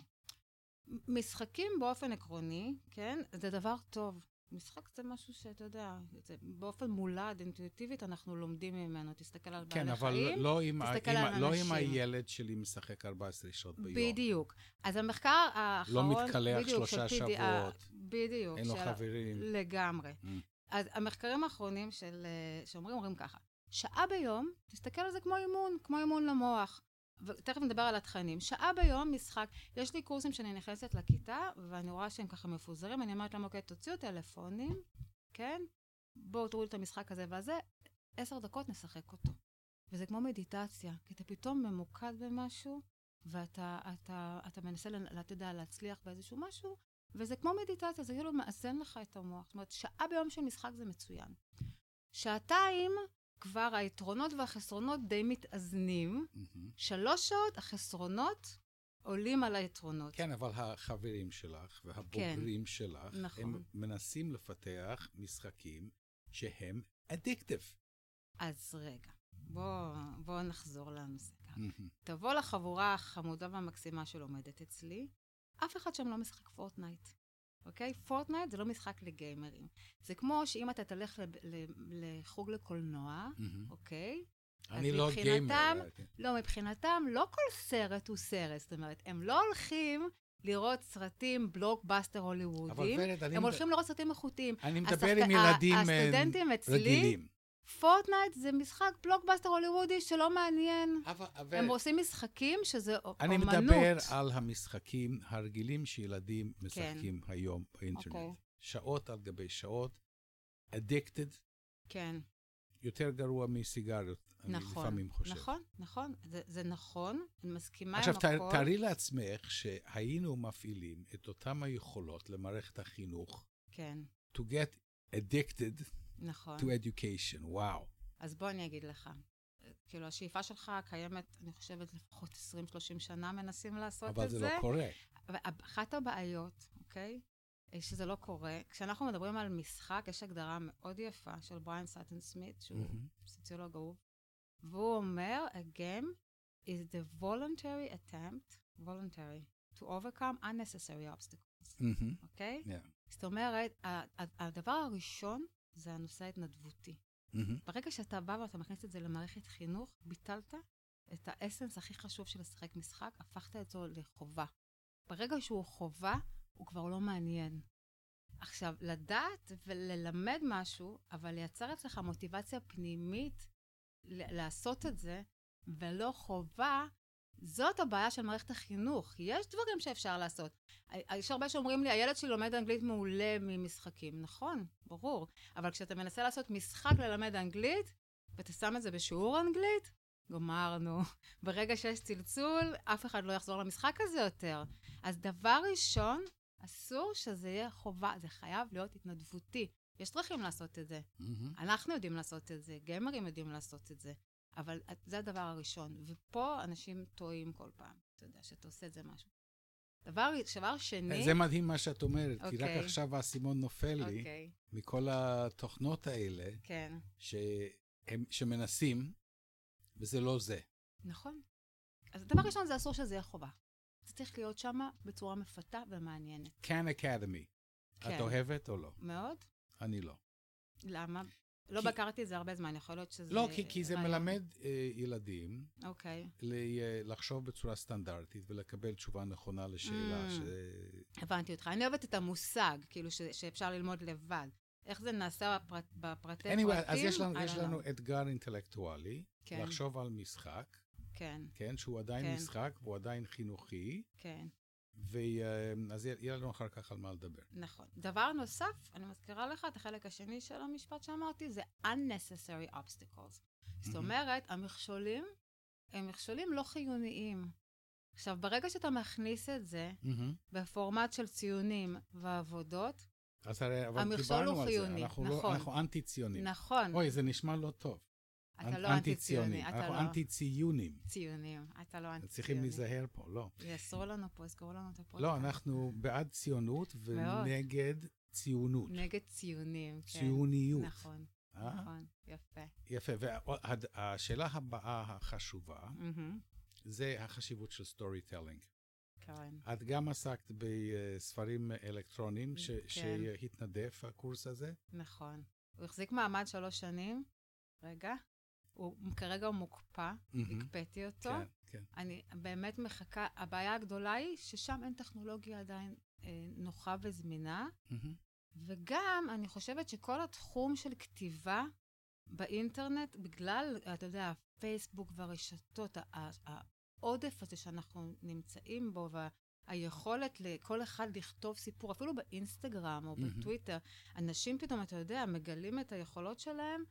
Speaker 3: משחקים באופן עקרוני, כן, זה דבר טוב. משחק זה משהו שאתה יודע, זה באופן מולד, אינטואיטיבית, אנחנו לומדים ממנו. תסתכל על בעלי
Speaker 2: כן, אבל
Speaker 3: חיים.
Speaker 2: לא עם, ה-
Speaker 3: תסתכל על
Speaker 2: ה- לא עם
Speaker 3: אנשים.
Speaker 2: הילד שלי משחק 14 שעות ביום.
Speaker 3: בדיוק. אז המחקר האחרון...
Speaker 2: לא מתקלח
Speaker 3: בדיוק,
Speaker 2: שלושה
Speaker 3: של
Speaker 2: שבועות.
Speaker 3: בדיוק.
Speaker 2: אין לו
Speaker 3: של-
Speaker 2: חברים.
Speaker 3: לגמרי.
Speaker 2: Mm.
Speaker 3: אז המחקרים האחרונים של, אה, שאומרים, אומרים ככה, שעה ביום, תסתכל על זה כמו אימון, כמו אימון למוח. ותכף נדבר על התכנים. שעה ביום משחק, יש לי קורסים שאני נכנסת לכיתה, ואני רואה שהם ככה מפוזרים, אני אומרת להם, אוקיי, תוציאו טלפונים, כן? בואו תראו את המשחק הזה והזה, עשר דקות נשחק אותו. וזה כמו מדיטציה, כי אתה פתאום ממוקד במשהו, ואתה אתה, אתה מנסה, אתה יודע, להצליח באיזשהו משהו, וזה כמו מדיטציה, זה כאילו מאזן לך את המוח. זאת אומרת, שעה ביום של משחק זה מצוין. שעתיים, כבר היתרונות והחסרונות די מתאזנים.
Speaker 2: מהמם.
Speaker 3: שלוש שעות, החסרונות עולים על היתרונות.
Speaker 2: כן, אבל החברים שלך והבוגרים שלך,
Speaker 3: כן. נכון.
Speaker 2: הם מנסים לפתח משחקים שהם addictive.
Speaker 3: אז רגע, בואו בוא נחזור לנושא ככה. תבוא לחבורה החמודה והמקסימה שלומדת אצלי, אף אחד שם לא משחק Fortnite. אוקיי? Fortnite זה לא משחק לגיימרים. זה כמו שאם אתה תלך לחוג לקולנוע, אוקיי?
Speaker 2: אני לא גיימר. כן.
Speaker 3: לא, מבחינתם לא כל סרט הוא סרט. זאת אומרת, הם לא הולכים לראות סרטים בלוקבאסטר
Speaker 2: אני...
Speaker 3: הם הולכים לראות סרטים איכותיים.
Speaker 2: אני מדבר עם ילדים אה,
Speaker 3: הסטודנטים אצלי,
Speaker 2: רגילים.
Speaker 3: Fortnite זה משחק בלוקבאסטר הוליוודי שלא מעניין.
Speaker 2: אבל,
Speaker 3: הם עושים משחקים שזה
Speaker 2: אינדי
Speaker 3: אומנות.
Speaker 2: מדבר על המשחקים הרגילים שילדים משחקים היום באינטרנט.
Speaker 3: אוקיי.
Speaker 2: שעות על גבי שעות, addicted,
Speaker 3: כן,
Speaker 2: יותר גרוע מסיגריות, אני
Speaker 3: נכון.
Speaker 2: לפעמים חושב.
Speaker 3: נכון, נכון. זה, זה נכון, אני מסכימה
Speaker 2: עכשיו,
Speaker 3: עם
Speaker 2: ת-
Speaker 3: הכל.
Speaker 2: תארי לעצמך שהיינו מפעילים את אותן היכולות למערכת החינוך
Speaker 3: כן,
Speaker 2: to get addicted
Speaker 3: נכון.
Speaker 2: to education, וואו.
Speaker 3: אז בוא אני אגיד לך. כאילו, השאיפה שלך קיימת, אני חושבת, לפחות 20-30 שנה מנסים לעשות
Speaker 2: אבל
Speaker 3: את זה.
Speaker 2: זה לא קורה.
Speaker 3: ואחת הבעיות, אוקיי? אה, שזה לא קורה. כשאנחנו מדברים על משחק, יש הגדרה מאוד יפה של בריאן סאטן סמית, שהוא
Speaker 2: מהמם.
Speaker 3: סוציולוג אהוב, והוא אומר, a game is the voluntary attempt, voluntary, to overcome unnecessary obstacles. אוקיי?
Speaker 2: Yeah.
Speaker 3: זאת אומרת, הדבר הראשון זה הנושא ההתנדבותי.
Speaker 2: מהמם.
Speaker 3: ברגע שאתה בא ואתה מכניס את זה למערכת חינוך, ביטלת את האסנס הכי חשוב של לשחק משחק, הפכת אותו לחובה. ברגע שהוא חובה, הוא כבר לא מעניין. עכשיו, לדעת וללמד משהו, אבל לייצר אצלך מוטיבציה פנימית ל- לעשות את זה, ולא חובה, זאת הבעיה של מערכת החינוך. יש דברים שאפשר לעשות. יש הרבה שאומרים לי, הילד שלי לומד אנגלית מעולה ממשחקים. נכון, ברור. אבל כשאתה מנסה לעשות משחק ללמד אנגלית, ואתה שם את זה בשיעור אנגלית, גמרנו. ברגע שיש צלצול, אף אחד לא יחזור למשחק הזה יותר. אז דבר ראשון, אסור שזה יהיה חובה, זה חייב להיות התנדבותי. יש דרכים לעשות את זה.
Speaker 2: מהמם.
Speaker 3: אנחנו יודעים לעשות את זה, גיימרים יודעים לעשות את זה, אבל זה הדבר הראשון. ופה אנשים טועים כל פעם, אתה יודע, שאתה עושה את זה משהו. דבר, דבר שני...
Speaker 2: זה מדהים מה שאת אומרת, כי רק
Speaker 3: אוקיי.
Speaker 2: עכשיו האסימון נופל לי
Speaker 3: אוקיי,
Speaker 2: מכל התוכנות האלה
Speaker 3: כן,
Speaker 2: שהם, שמנסים, וזה לא זה.
Speaker 3: נכון. אז הדבר ראשון זה אסור שזה יהיה חובה. זה צריך להיות שם בצורה מפתה ומעניינת.
Speaker 2: כאן אקדמי.
Speaker 3: כן.
Speaker 2: את אוהבת או לא?
Speaker 3: מאוד?
Speaker 2: אני לא.
Speaker 3: למה? לא
Speaker 2: כי-
Speaker 3: בקרתי את זה הרבה זמן, יכול להיות שזה...
Speaker 2: לא, כי, כי זה. מלמד אה, ילדים
Speaker 3: אוקיי,
Speaker 2: ל, לחשוב בצורה סטנדרטית ולקבל תשובה נכונה לשאלה
Speaker 3: Mm.
Speaker 2: ש...
Speaker 3: הבנתי אותך. אני אוהבת את המושג, כאילו, ש, שאפשר ללמוד לבד. איך זה נעשה בפרט, בפרטי
Speaker 2: anyway,
Speaker 3: פרטים?
Speaker 2: אז יש לנו, יש לנו. אתגר אינטלקטואלי,
Speaker 3: כן.
Speaker 2: לחשוב על משחק,
Speaker 3: כן,
Speaker 2: כן, שהוא עדיין
Speaker 3: כן.
Speaker 2: משחק והוא עדיין חינוכי,
Speaker 3: כן,
Speaker 2: ואז יהיה לנו אחר כך על מה לדבר.
Speaker 3: נכון. דבר נוסף, אני מזכירה לך את החלק השני של המשפט שאמרתי, זה unnecessary obstacles. זאת אומרת, המכשולים הם מכשולים לא חיוניים. עכשיו, ברגע שאתה מכניס את זה
Speaker 2: מהמם.
Speaker 3: בפורמט של ציונים ועבודות,
Speaker 2: אז הרי, אבל דיברנו על זה, לא,
Speaker 3: נכון.
Speaker 2: אנחנו אנטי-ציונים.
Speaker 3: נכון,
Speaker 2: אוי, זה נשמע לא טוב.
Speaker 3: אתה לא
Speaker 2: אנ-
Speaker 3: אנטי-ציוני,
Speaker 2: אנחנו
Speaker 3: לא
Speaker 2: אנטי-ציונים.
Speaker 3: ציונים, אתה לא אנטי-ציוני.
Speaker 2: צריכים להיזהר פה, לא.
Speaker 3: יאסרו לנו פה, יסגרו לנו את הפודקאסט.
Speaker 2: לא, אנחנו בעד ציונות. ונגד ציונות.
Speaker 3: נגד ציונים, כן.
Speaker 2: ציוניות.
Speaker 3: נכון,
Speaker 2: אה?
Speaker 3: נכון, יפה.
Speaker 2: יפה, והשאלה הבאה החשובה, זה החשיבות של storytelling.
Speaker 3: כן.
Speaker 2: את גם עסקת בספרים אלקטרוניים ש-
Speaker 3: כן.
Speaker 2: שהתנדף הקורס הזה?
Speaker 3: נכון. הוא החזיק מעמד שלוש שנים. רגע. הוא, כרגע הוא מוקפא,
Speaker 2: מהמם.
Speaker 3: הקפאתי אותו.
Speaker 2: כן, כן.
Speaker 3: אני באמת מחכה, הבעיה הגדולה היא ששם אין טכנולוגיה עדיין אה, נוחה וזמינה,
Speaker 2: מהמם.
Speaker 3: וגם אני חושבת שכל התחום של כתיבה באינטרנט, בגלל, אתה יודע, הפייסבוק והרשתות, העודף הזה שאנחנו נמצאים בו, והיכולת לכל אחד לכתוב סיפור, אפילו באינסטגרם או. בטוויטר, אנשים פתאום, אתה יודע, מגלים את היכולות שלהם.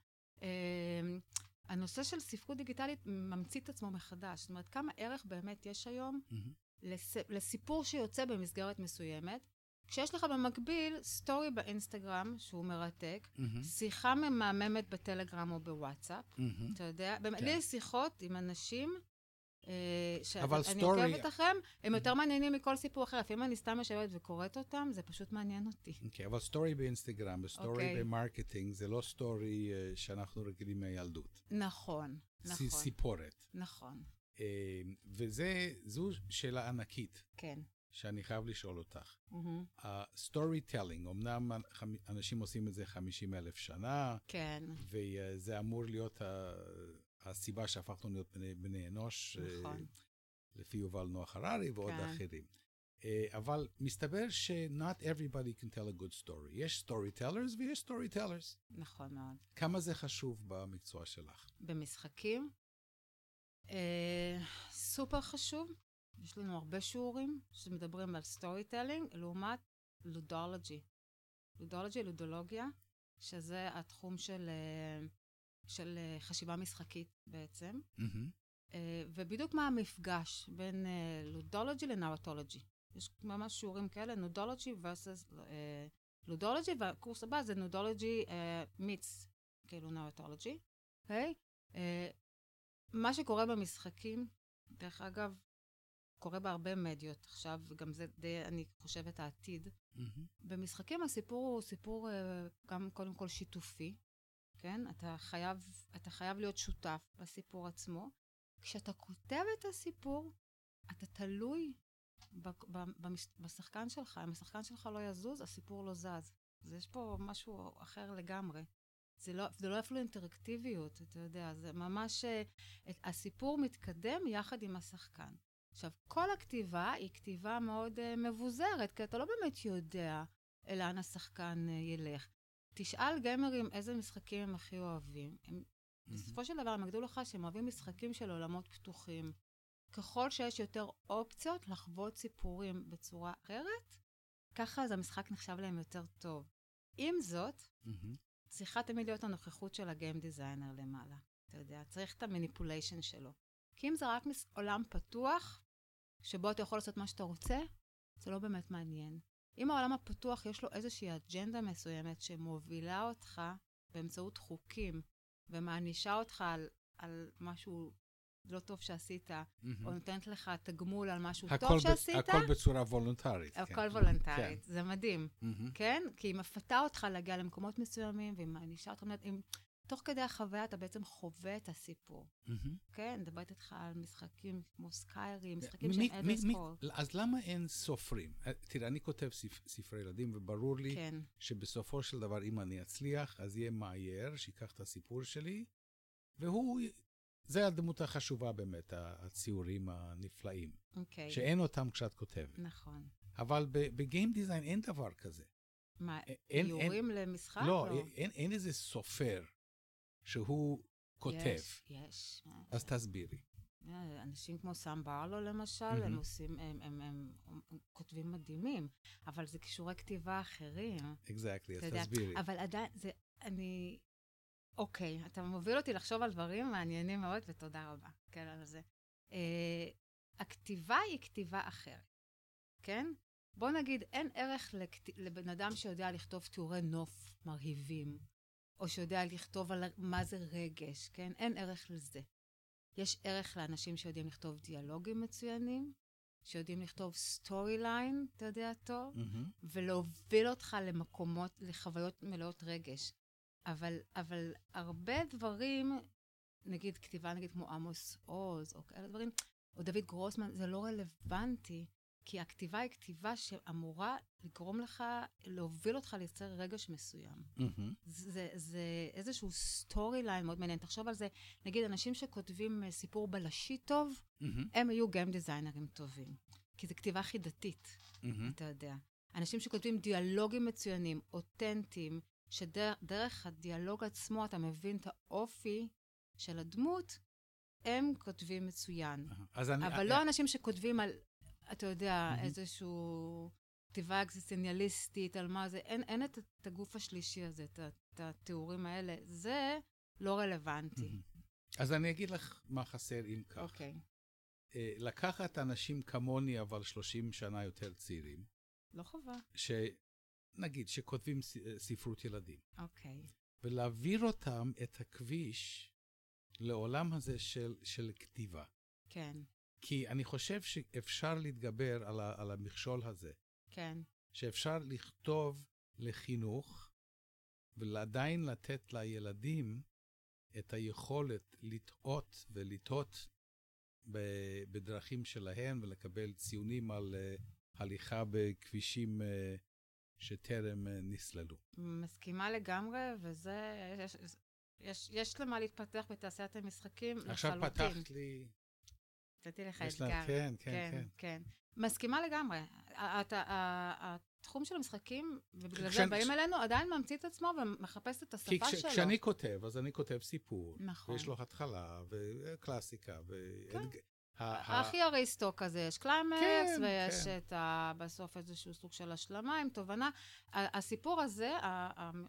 Speaker 3: הנושא של ספרות דיגיטלית ממציא את עצמו מחדש. זאת אומרת, כמה ערך באמת יש היום
Speaker 2: mm-hmm.
Speaker 3: לס... לסיפור שיוצא במסגרת מסוימת, כשיש לך במקביל story באינסטגרם, שהוא מרתק,
Speaker 2: מהמם.
Speaker 3: שיחה ממהממת בטלגרם או בוואטסאפ,
Speaker 2: mm-hmm.
Speaker 3: אתה יודע,
Speaker 2: כן.
Speaker 3: לי יש שיחות עם אנשים אה, שאני
Speaker 2: story-
Speaker 3: עוקבת אחריהם, הם יותר מעניינים מכל סיפור אחר. לפעמים אני סתם יושבת וקוראת אותם, זה פשוט מעניין אותי.
Speaker 2: אוקיי, אבל story באינסטגרם ו story
Speaker 3: אוקיי.
Speaker 2: ב marketing זה לא story אה, שאנחנו רגילים מהילדות.
Speaker 3: נכון, נכון,
Speaker 2: סיפורת.
Speaker 3: נכון,
Speaker 2: אה, וזו שאלה ענקית
Speaker 3: כן.
Speaker 2: שאני חייב לשאול אותך. ה storytelling, אמנם אנשים עושים את זה 50 אלף שנה,
Speaker 3: כן,
Speaker 2: וזה אמור להיות הסיבה שהפכנו להיות בני, בני אנוש, אה,
Speaker 3: נכון.
Speaker 2: לפי יובל נוח הררי ועוד
Speaker 3: כן.
Speaker 2: אחרים. אה, אבל מסתבר ש-not everybody can tell a good story. יש storytellers ויש storytellers.
Speaker 3: נכון מאוד.
Speaker 2: כמה זה חשוב במקצוע שלך?
Speaker 3: במשחקים, אה, סופר חשוב. יש לנו הרבה שיעורים שמדברים על storytelling, לעומת ludology. לודולוגי, לודולוגיה, שזה התחום של, אה, של אה, חשיבה משחקית בעצם.
Speaker 2: Mm-hmm.
Speaker 3: ובדיוק מה המפגש בין לודולוגי לנאוטולוגי. יש ממש שיעורים כאלה, נודולוגי versus לודולוגי, והקורס הבא זה נודולוגי מיץ, כאילו נאוטולוגי, אוקיי? מה שקורה במשחקים, דרך אגב, קורה בהרבה מדיות עכשיו, וגם זה די, אני חושבת, העתיד. Mm-hmm. במשחקים הסיפור הוא סיפור אה, גם קודם כל שיתופי, כן? אתה חייב, אתה חייב להיות שותף בסיפור עצמו. כשאתה כותב את הסיפור, אתה תלוי בשחקן שלך. אם השחקן שלך לא יזוז, הסיפור לא זז. אז יש פה משהו אחר לגמרי. זה לא, זה לא אפילו אינטראקטיביות, אתה יודע, זה ממש... אה, את, הסיפור מתקדם יחד עם השחקן. עכשיו, כל הכתיבה היא כתיבה מאוד uh, מבוזרת, כי אתה לא באמת יודע לאן השחקן uh, ילך. תשאל גיימרים איזה משחקים הם הכי אוהבים. הם, mm-hmm. בסופו של דבר הם יגידו לך שהם אוהבים משחקים של עולמות פתוחים. ככל שיש יותר אופציות לחוות סיפורים בצורה אחרת, ככה אז המשחק נחשב להם יותר טוב. עם זאת, mm-hmm. צריכה תמיד להיות הנוכחות של הגיים דיזיינר למעלה. אתה יודע, צריך את המניפוליישן שלו. כי אם זה רק עולם פתוח, שבו אתה יכול לעשות מה שאתה רוצה, זה לא באמת מעניין. אם העולם הפתוח יש לו איזושהי אג'נדה מסוימת שמובילה אותך באמצעות חוקים ומענישה אותך על, על משהו לא טוב שעשית, mm-hmm. או נותנת לך תגמול על משהו טוב שעשית.
Speaker 2: הכל בצורה וולונטרית.
Speaker 3: הכל כן. וולונטרית, כן. זה מדהים, mm-hmm. כן? כי היא מפתה אותך להגיע למקומות מסוימים, והיא מענישה אותך, עם... תוך כדי החוויה אתה בעצם חווה את הסיפור. Mm-hmm. כן, מדברת איתך על משחקים כמו Skyrim, משחקים של Elder Scrolls.
Speaker 2: אז למה אין סופרים? אה, תראה, אני כותב ספ, ספרי ילדים, וברור לי כן. שבסופו של דבר, אם אני אצליח, אז יהיה מאייר שיקח את הסיפור שלי, והוא זה הדמות החשובה באמת, הציורים הנפלאים. אוקיי. שאין אותם כשאת כותבת.
Speaker 3: נכון.
Speaker 2: אבל ב game design אין דבר כזה.
Speaker 3: מה, איורים למשחק?
Speaker 2: לא, או... אין, אין איזה סופר שהוא כותב.
Speaker 3: יש, יש.
Speaker 2: אז תסבירי.
Speaker 3: אנשים כמו סאם ברלו למשל, mm-hmm. הם עושים, הם, הם, הם, הם, הם כותבים מדהימים, אבל זה כישורי כתיבה אחרים.
Speaker 2: אקזקטלי, exactly, אז תסבירי.
Speaker 3: אבל עדיין, זה, אני, אוקיי, אתה מוביל אותי לחשוב על דברים מעניינים מאוד, ותודה רבה, כן, על זה. Uh, הכתיבה היא כתיבה אחרת, כן? בוא נגיד, אין ערך לכת... לבן אדם שיודע לכתוב תיאורי נוף מרהיבים, או שיודע לכתוב על מה זה רגש, כן? אין ערך לזה. יש ערך לאנשים שיודעים לכתוב דיאלוגים מצוינים, שיודעים לכתוב story line, אתה יודע טוב, mm-hmm. ולהוביל אותך למקומות, לחוויות מלאות רגש. אבל, אבל הרבה דברים, נגיד כתיבה נגיד כמו עמוס עוז, או כאלה דברים, או דוד גרוסמן, זה לא רלוונטי, כי הכתיבה היא כתיבה שאמורה לגרום לך, להוביל אותך לייצר רגש מסוים. Mm-hmm. זה, זה איזשהו story line מאוד מעניין. תחשוב על זה, נגיד, אנשים שכותבים אה, סיפור בלשי טוב, mm-hmm. הם היו game דיזיינרים טובים. כי זו כתיבה חידתית, mm-hmm. אתה יודע. אנשים שכותבים דיאלוגים מצוינים, אותנטיים, שדרך הדיאלוג עצמו אתה מבין את האופי של הדמות, הם כותבים מצוין. אז אני... אבל לא אנשים שכותבים על, אתה יודע, איזשהו כתיבה אקזיסטניאליסטית, על מה זה, אין, אין את, את הגוף השלישי הזה, את, את התיאורים האלה. זה לא רלוונטי.
Speaker 2: אז אני אגיד לך מה חסר אם כך.
Speaker 3: אוקיי.
Speaker 2: Okay. לקחת אנשים כמוני, אבל 30 שנה יותר צעירים.
Speaker 3: לא חובה.
Speaker 2: נגיד, שכותבים ספרות ילדים.
Speaker 3: אוקיי. Okay.
Speaker 2: ולהעביר אותם את הכביש לעולם הזה של, של כתיבה.
Speaker 3: כן.
Speaker 2: כי אני חושב שאפשר להתגבר על, ה, על המכשול הזה.
Speaker 3: כן.
Speaker 2: שאפשר לכתוב לחינוך, ועדיין לתת לילדים את היכולת לטעות ולטעות בדרכים שלהם ולקבל ציונים על uh, הליכה בכבישים uh, שטרם אה, נסללו.
Speaker 3: מסכימה לגמרי, וזה, יש, יש, יש למה להתפתח בתעשיית המשחקים
Speaker 2: עכשיו לחלוטין. עכשיו פתחת לי
Speaker 3: נתתי לך אתגר.
Speaker 2: כן, כן,
Speaker 3: כן,
Speaker 2: כן.
Speaker 3: כן. מסכימה לגמרי. התחום של המשחקים, ובגלל זה באים אלינו, עדיין ממציא את עצמו ומחפש את
Speaker 2: כי
Speaker 3: השפה
Speaker 2: כש-
Speaker 3: שלו.
Speaker 2: כשאני כותב, אז אני כותב סיפור.
Speaker 3: נכון.
Speaker 2: ויש לו התחלה, וקלאסיקה.
Speaker 3: כן. הכי אריסטו כזה, יש קליימקס,
Speaker 2: כן,
Speaker 3: ויש
Speaker 2: כן.
Speaker 3: את ה... בסוף איזשהו סוג של השלמה עם תובנה. הסיפור הזה,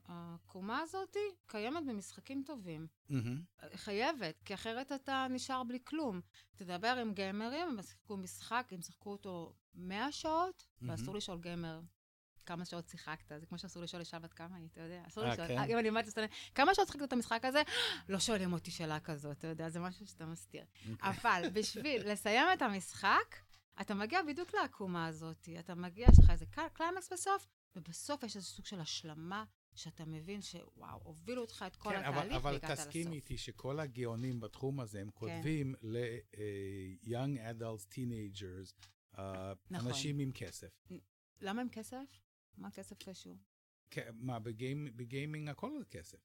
Speaker 3: הקומה הזאת, קיימת במשחקים טובים.
Speaker 2: Mm-hmm.
Speaker 3: חייבת, כי אחרת אתה נשאר בלי כלום. תדבר עם גיימרים, הם ישחקו משחק, הם ישחקו אותו 100 שעות,
Speaker 2: mm-hmm.
Speaker 3: ואסור לשאול גיימר כמה שעות שיחקת. זה כמו שאסור לשאול אישה בת כמה היא, אתה יודע? אסור
Speaker 2: אה,
Speaker 3: לשאול.
Speaker 2: כן?
Speaker 3: אם אני אומרת לסטודנט, כמה שעות שיחקת את המשחק הזה? לא שואלים אותי שאלה כזאת, אתה יודע, זה משהו שאתה מסתיר.
Speaker 2: אוקיי.
Speaker 3: אבל בשביל לסיים את המשחק, אתה מגיע בדיוק לעקומה הזאת. אתה מגיע, יש לך איזה קל- קליימקס בסוף, ובסוף יש איזה סוג של השלמה, שאתה מבין שוואו, הובילו אותך את כל
Speaker 2: כן, אבל,
Speaker 3: התהליך
Speaker 2: אבל
Speaker 3: והגעת לסוף. כן.
Speaker 2: תסכים איתי שכל הגאונים בתחום הזה, הם כותבים ל-young adults, teenagers, אה,
Speaker 3: נכון.
Speaker 2: אנשים עם כסף.
Speaker 3: למה עם כסף? מה כסף קשור?
Speaker 2: כן, מה, בגיימ- בגיימינג הכל זה כסף.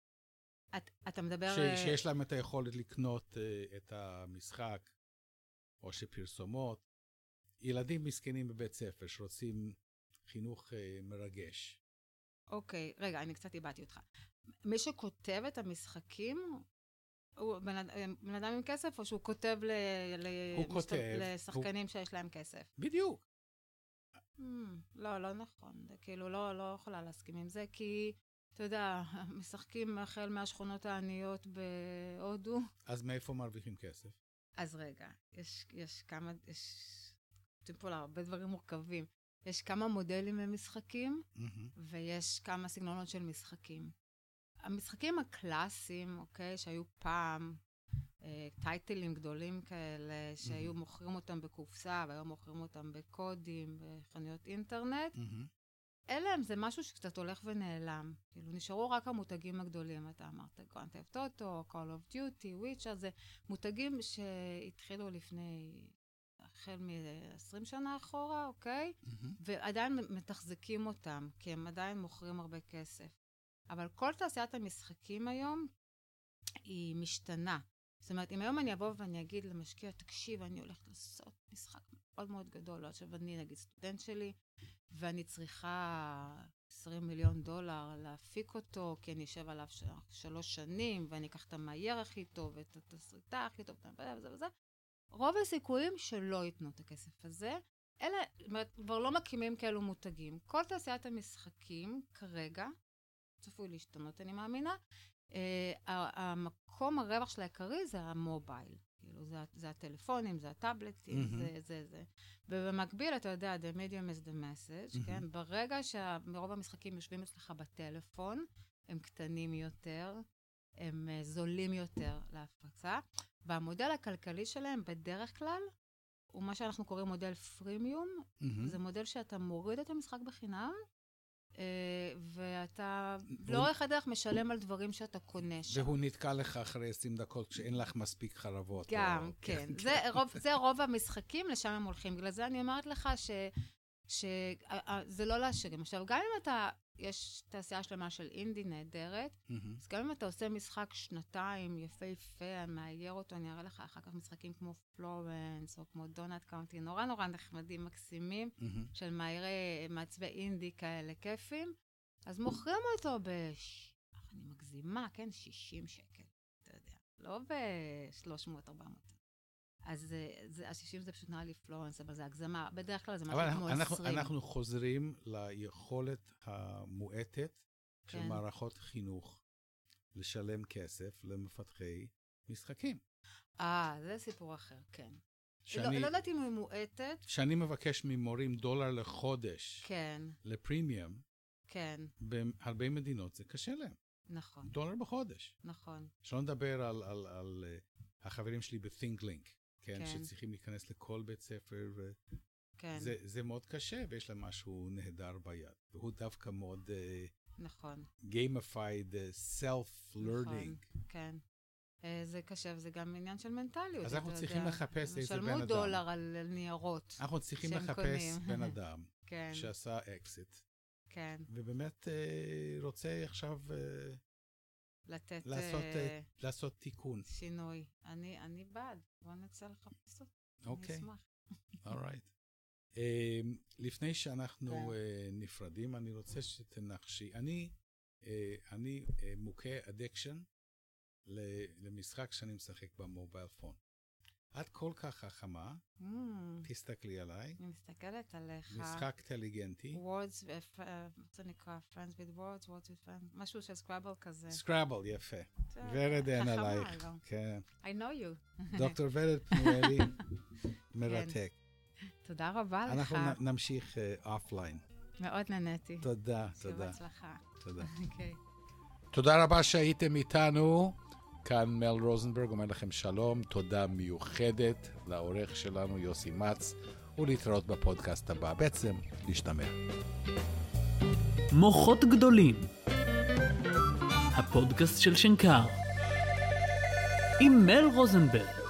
Speaker 3: את, אתה מדבר...
Speaker 2: ש,
Speaker 3: אה,
Speaker 2: שיש להם את היכולת לקנות uh, את המשחק, או שפרסומות. ילדים מסכנים בבית ספר שרוצים חינוך uh, מרגש.
Speaker 3: אוקיי, רגע, אני קצת איבדתי אותך. מי שכותב את המשחקים, הוא בן, בן אדם עם כסף, או שהוא כותב ל, ל,
Speaker 2: הוא
Speaker 3: משת-
Speaker 2: כותב,
Speaker 3: לשחקנים שיש להם כסף?
Speaker 2: בדיוק.
Speaker 3: Hmm, לא, לא נכון. זה כאילו, לא, לא יכולה להסכים עם זה, כי, אתה יודע, משחקים החל מהשכונות העניות בהודו.
Speaker 2: אז מאיפה מרוויחים כסף?
Speaker 3: אז רגע, יש, יש כמה, יש... יוצאים פה להרבה דברים מורכבים. יש כמה מודלים למשחקים,
Speaker 2: מהמם.
Speaker 3: ויש כמה סגנונות של משחקים. המשחקים הקלאסיים, אוקיי, שהיו פעם, טייטלים גדולים כאלה, שהיו
Speaker 2: מהמם.
Speaker 3: מוכרים אותם בקופסה, והיום מוכרים אותם בקודים, בחנויות אינטרנט,
Speaker 2: מהמם.
Speaker 3: אלה הם, זה משהו שקצת הולך ונעלם. כאילו, נשארו רק המותגים הגדולים. אתה אמרת, גרנט אף טוטו, Call of Duty, Witcher, זה מותגים שהתחילו לפני, החל מ-20 שנה אחורה, אוקיי?
Speaker 2: מהמם.
Speaker 3: ועדיין מתחזקים אותם, כי הם עדיין מוכרים הרבה כסף. אבל כל תעשיית המשחקים היום היא משתנה. זאת אומרת, אם היום אני אבוא ואני אגיד למשקיע, תקשיב, אני הולכת לעשות משחק מאוד מאוד גדול, לא עכשיו אני נגיד סטודנט שלי, ואני צריכה 20 מיליון דולר להפיק אותו, כי אני אשב עליו ש- שלוש שנים, ואני אקח את המאייר הכי טוב, ואת התסריטה הכי טוב, וזה וזה וזה, רוב הסיכויים שלא ייתנו את הכסף הזה. אלה, זאת אומרת, כבר לא מקימים כאלו מותגים. כל תעשיית המשחקים כרגע, צפוי להשתנות, אני מאמינה, המקום הרווח של העיקרי זה המובייל. כאילו, זה, הטלפונים, זה הטאבלטים,
Speaker 2: מהמם.
Speaker 3: זה זה זה. ובמקביל, אתה יודע, the medium is the message,
Speaker 2: מהמם.
Speaker 3: כן? ברגע שמרוב המשחקים יושבים אצלך בטלפון, הם קטנים יותר, הם אה, זולים יותר להפצה, והמודל הכלכלי שלהם בדרך כלל הוא מה שאנחנו קוראים מודל פרימיום,
Speaker 2: מהמם.
Speaker 3: זה מודל שאתה מוריד את המשחק בחינם, אה, ואתה
Speaker 2: והוא-
Speaker 3: לאורך הדרך משלם על דברים שאתה קונה שם.
Speaker 2: והוא נתקע לך אחרי 20 דקות כשאין לך מספיק חרבות.
Speaker 3: גם,
Speaker 2: או-
Speaker 3: כן. זה רוב, זה רוב המשחקים, לשם הם הולכים. בגלל זה אני אומרת לך ש... שזה לא לעשירים. עכשיו, גם אם אתה, יש תעשייה שלמה של אינדי נהדרת,
Speaker 2: מהמם.
Speaker 3: אז גם אם אתה עושה משחק שנתיים יפהפה, מאייר אותו, אני אראה לך אחר כך משחקים כמו פלורנס, או כמו דונלד קאונטי, נורא נורא נחמדים, מקסימים,
Speaker 2: מהמם.
Speaker 3: של מאיירי, מעצבי אינדי כאלה כיפים, אז מוכרים אותו בש... אני מגזימה, כן? 60 שקל, אתה יודע. לא ב-300-400. אז אה, זה- ה-60 זה פשוט נראה לי פלורנס, אבל זה הגזמה. בדרך כלל זה משהו
Speaker 2: אבל
Speaker 3: כמו
Speaker 2: אנחנו,
Speaker 3: 20.
Speaker 2: אנחנו חוזרים ליכולת המועטת של
Speaker 3: כן.
Speaker 2: מערכות חינוך לשלם כסף למפתחי משחקים.
Speaker 3: אה, זה סיפור אחר, כן.
Speaker 2: שאני,
Speaker 3: לא, לא יודעת אם היא מועטת.
Speaker 2: שאני מבקש ממורים דולר לחודש
Speaker 3: כן,
Speaker 2: לפרימיום,
Speaker 3: כן,
Speaker 2: בהרבה מדינות זה קשה להם.
Speaker 3: נכון,
Speaker 2: דולר בחודש.
Speaker 3: נכון.
Speaker 2: שלא נדבר על, על, על uh, החברים שלי ב-ThinkLink, כן?
Speaker 3: כן.
Speaker 2: שצריכים להיכנס לכל בית ספר,
Speaker 3: כן,
Speaker 2: וזה זה מאוד קשה, ויש להם משהו נהדר ביד. והוא דווקא מאוד uh,
Speaker 3: נכון.
Speaker 2: gamified, uh, self-learning.
Speaker 3: נכון, כן. אה, זה קשה, וזה גם עניין של מנטליות.
Speaker 2: אז אנחנו צריכים
Speaker 3: יודע.
Speaker 2: לחפש איזה בן
Speaker 3: שלמו
Speaker 2: אדם.
Speaker 3: דולר על ניירות.
Speaker 2: אנחנו צריכים
Speaker 3: שהם
Speaker 2: לחפש
Speaker 3: קונים.
Speaker 2: בן אדם
Speaker 3: כן,
Speaker 2: שעשה אקזיט,
Speaker 3: כן.
Speaker 2: ובאמת רוצה עכשיו
Speaker 3: לתת
Speaker 2: לעשות,
Speaker 3: אה,
Speaker 2: לעשות תיקון.
Speaker 3: שינוי. אני אני בעד. בוא נצא לחפש אותו.
Speaker 2: אוקיי.
Speaker 3: אני אשמח.
Speaker 2: Alright. Um, לפני שאנחנו uh, נפרדים, אני רוצה שתנחשי. אני, uh, אני uh, מוכה addiction למשחק שאני משחק ב mobile phone. את כל כך חכמה,
Speaker 3: Mm,
Speaker 2: תסתכלי עליי,
Speaker 3: אני מסתכלת עליך.
Speaker 2: משחק אינטליגנטי.
Speaker 3: אה, אה, איך זה נקרא? Friends with words, words with friends, משהו של Scrabble כזה.
Speaker 2: Scrabble, יפה. ורד אין
Speaker 3: חכמה,
Speaker 2: עלייך.
Speaker 3: לא?
Speaker 2: כן.
Speaker 3: I know you.
Speaker 2: דוקטור ורד פנואלי, מרתק.
Speaker 3: תודה רבה לך.
Speaker 2: אנחנו נמשיך offline.
Speaker 3: מאוד נהניתי.
Speaker 2: תודה, תודה,
Speaker 3: בהצלחה.
Speaker 2: תודה.
Speaker 3: אוקיי.
Speaker 2: תודה רבה שהייתם איתנו. כאן מל רוזנברג אומר לכם שלום, תודה מיוחדת לעורך שלנו יוסי מצ, ולהתראות בפודקאסט הבא. בעצם, להשתמע.
Speaker 1: מוחות גדולים. הפודקאסט של שנקר. עם מל רוזנברג.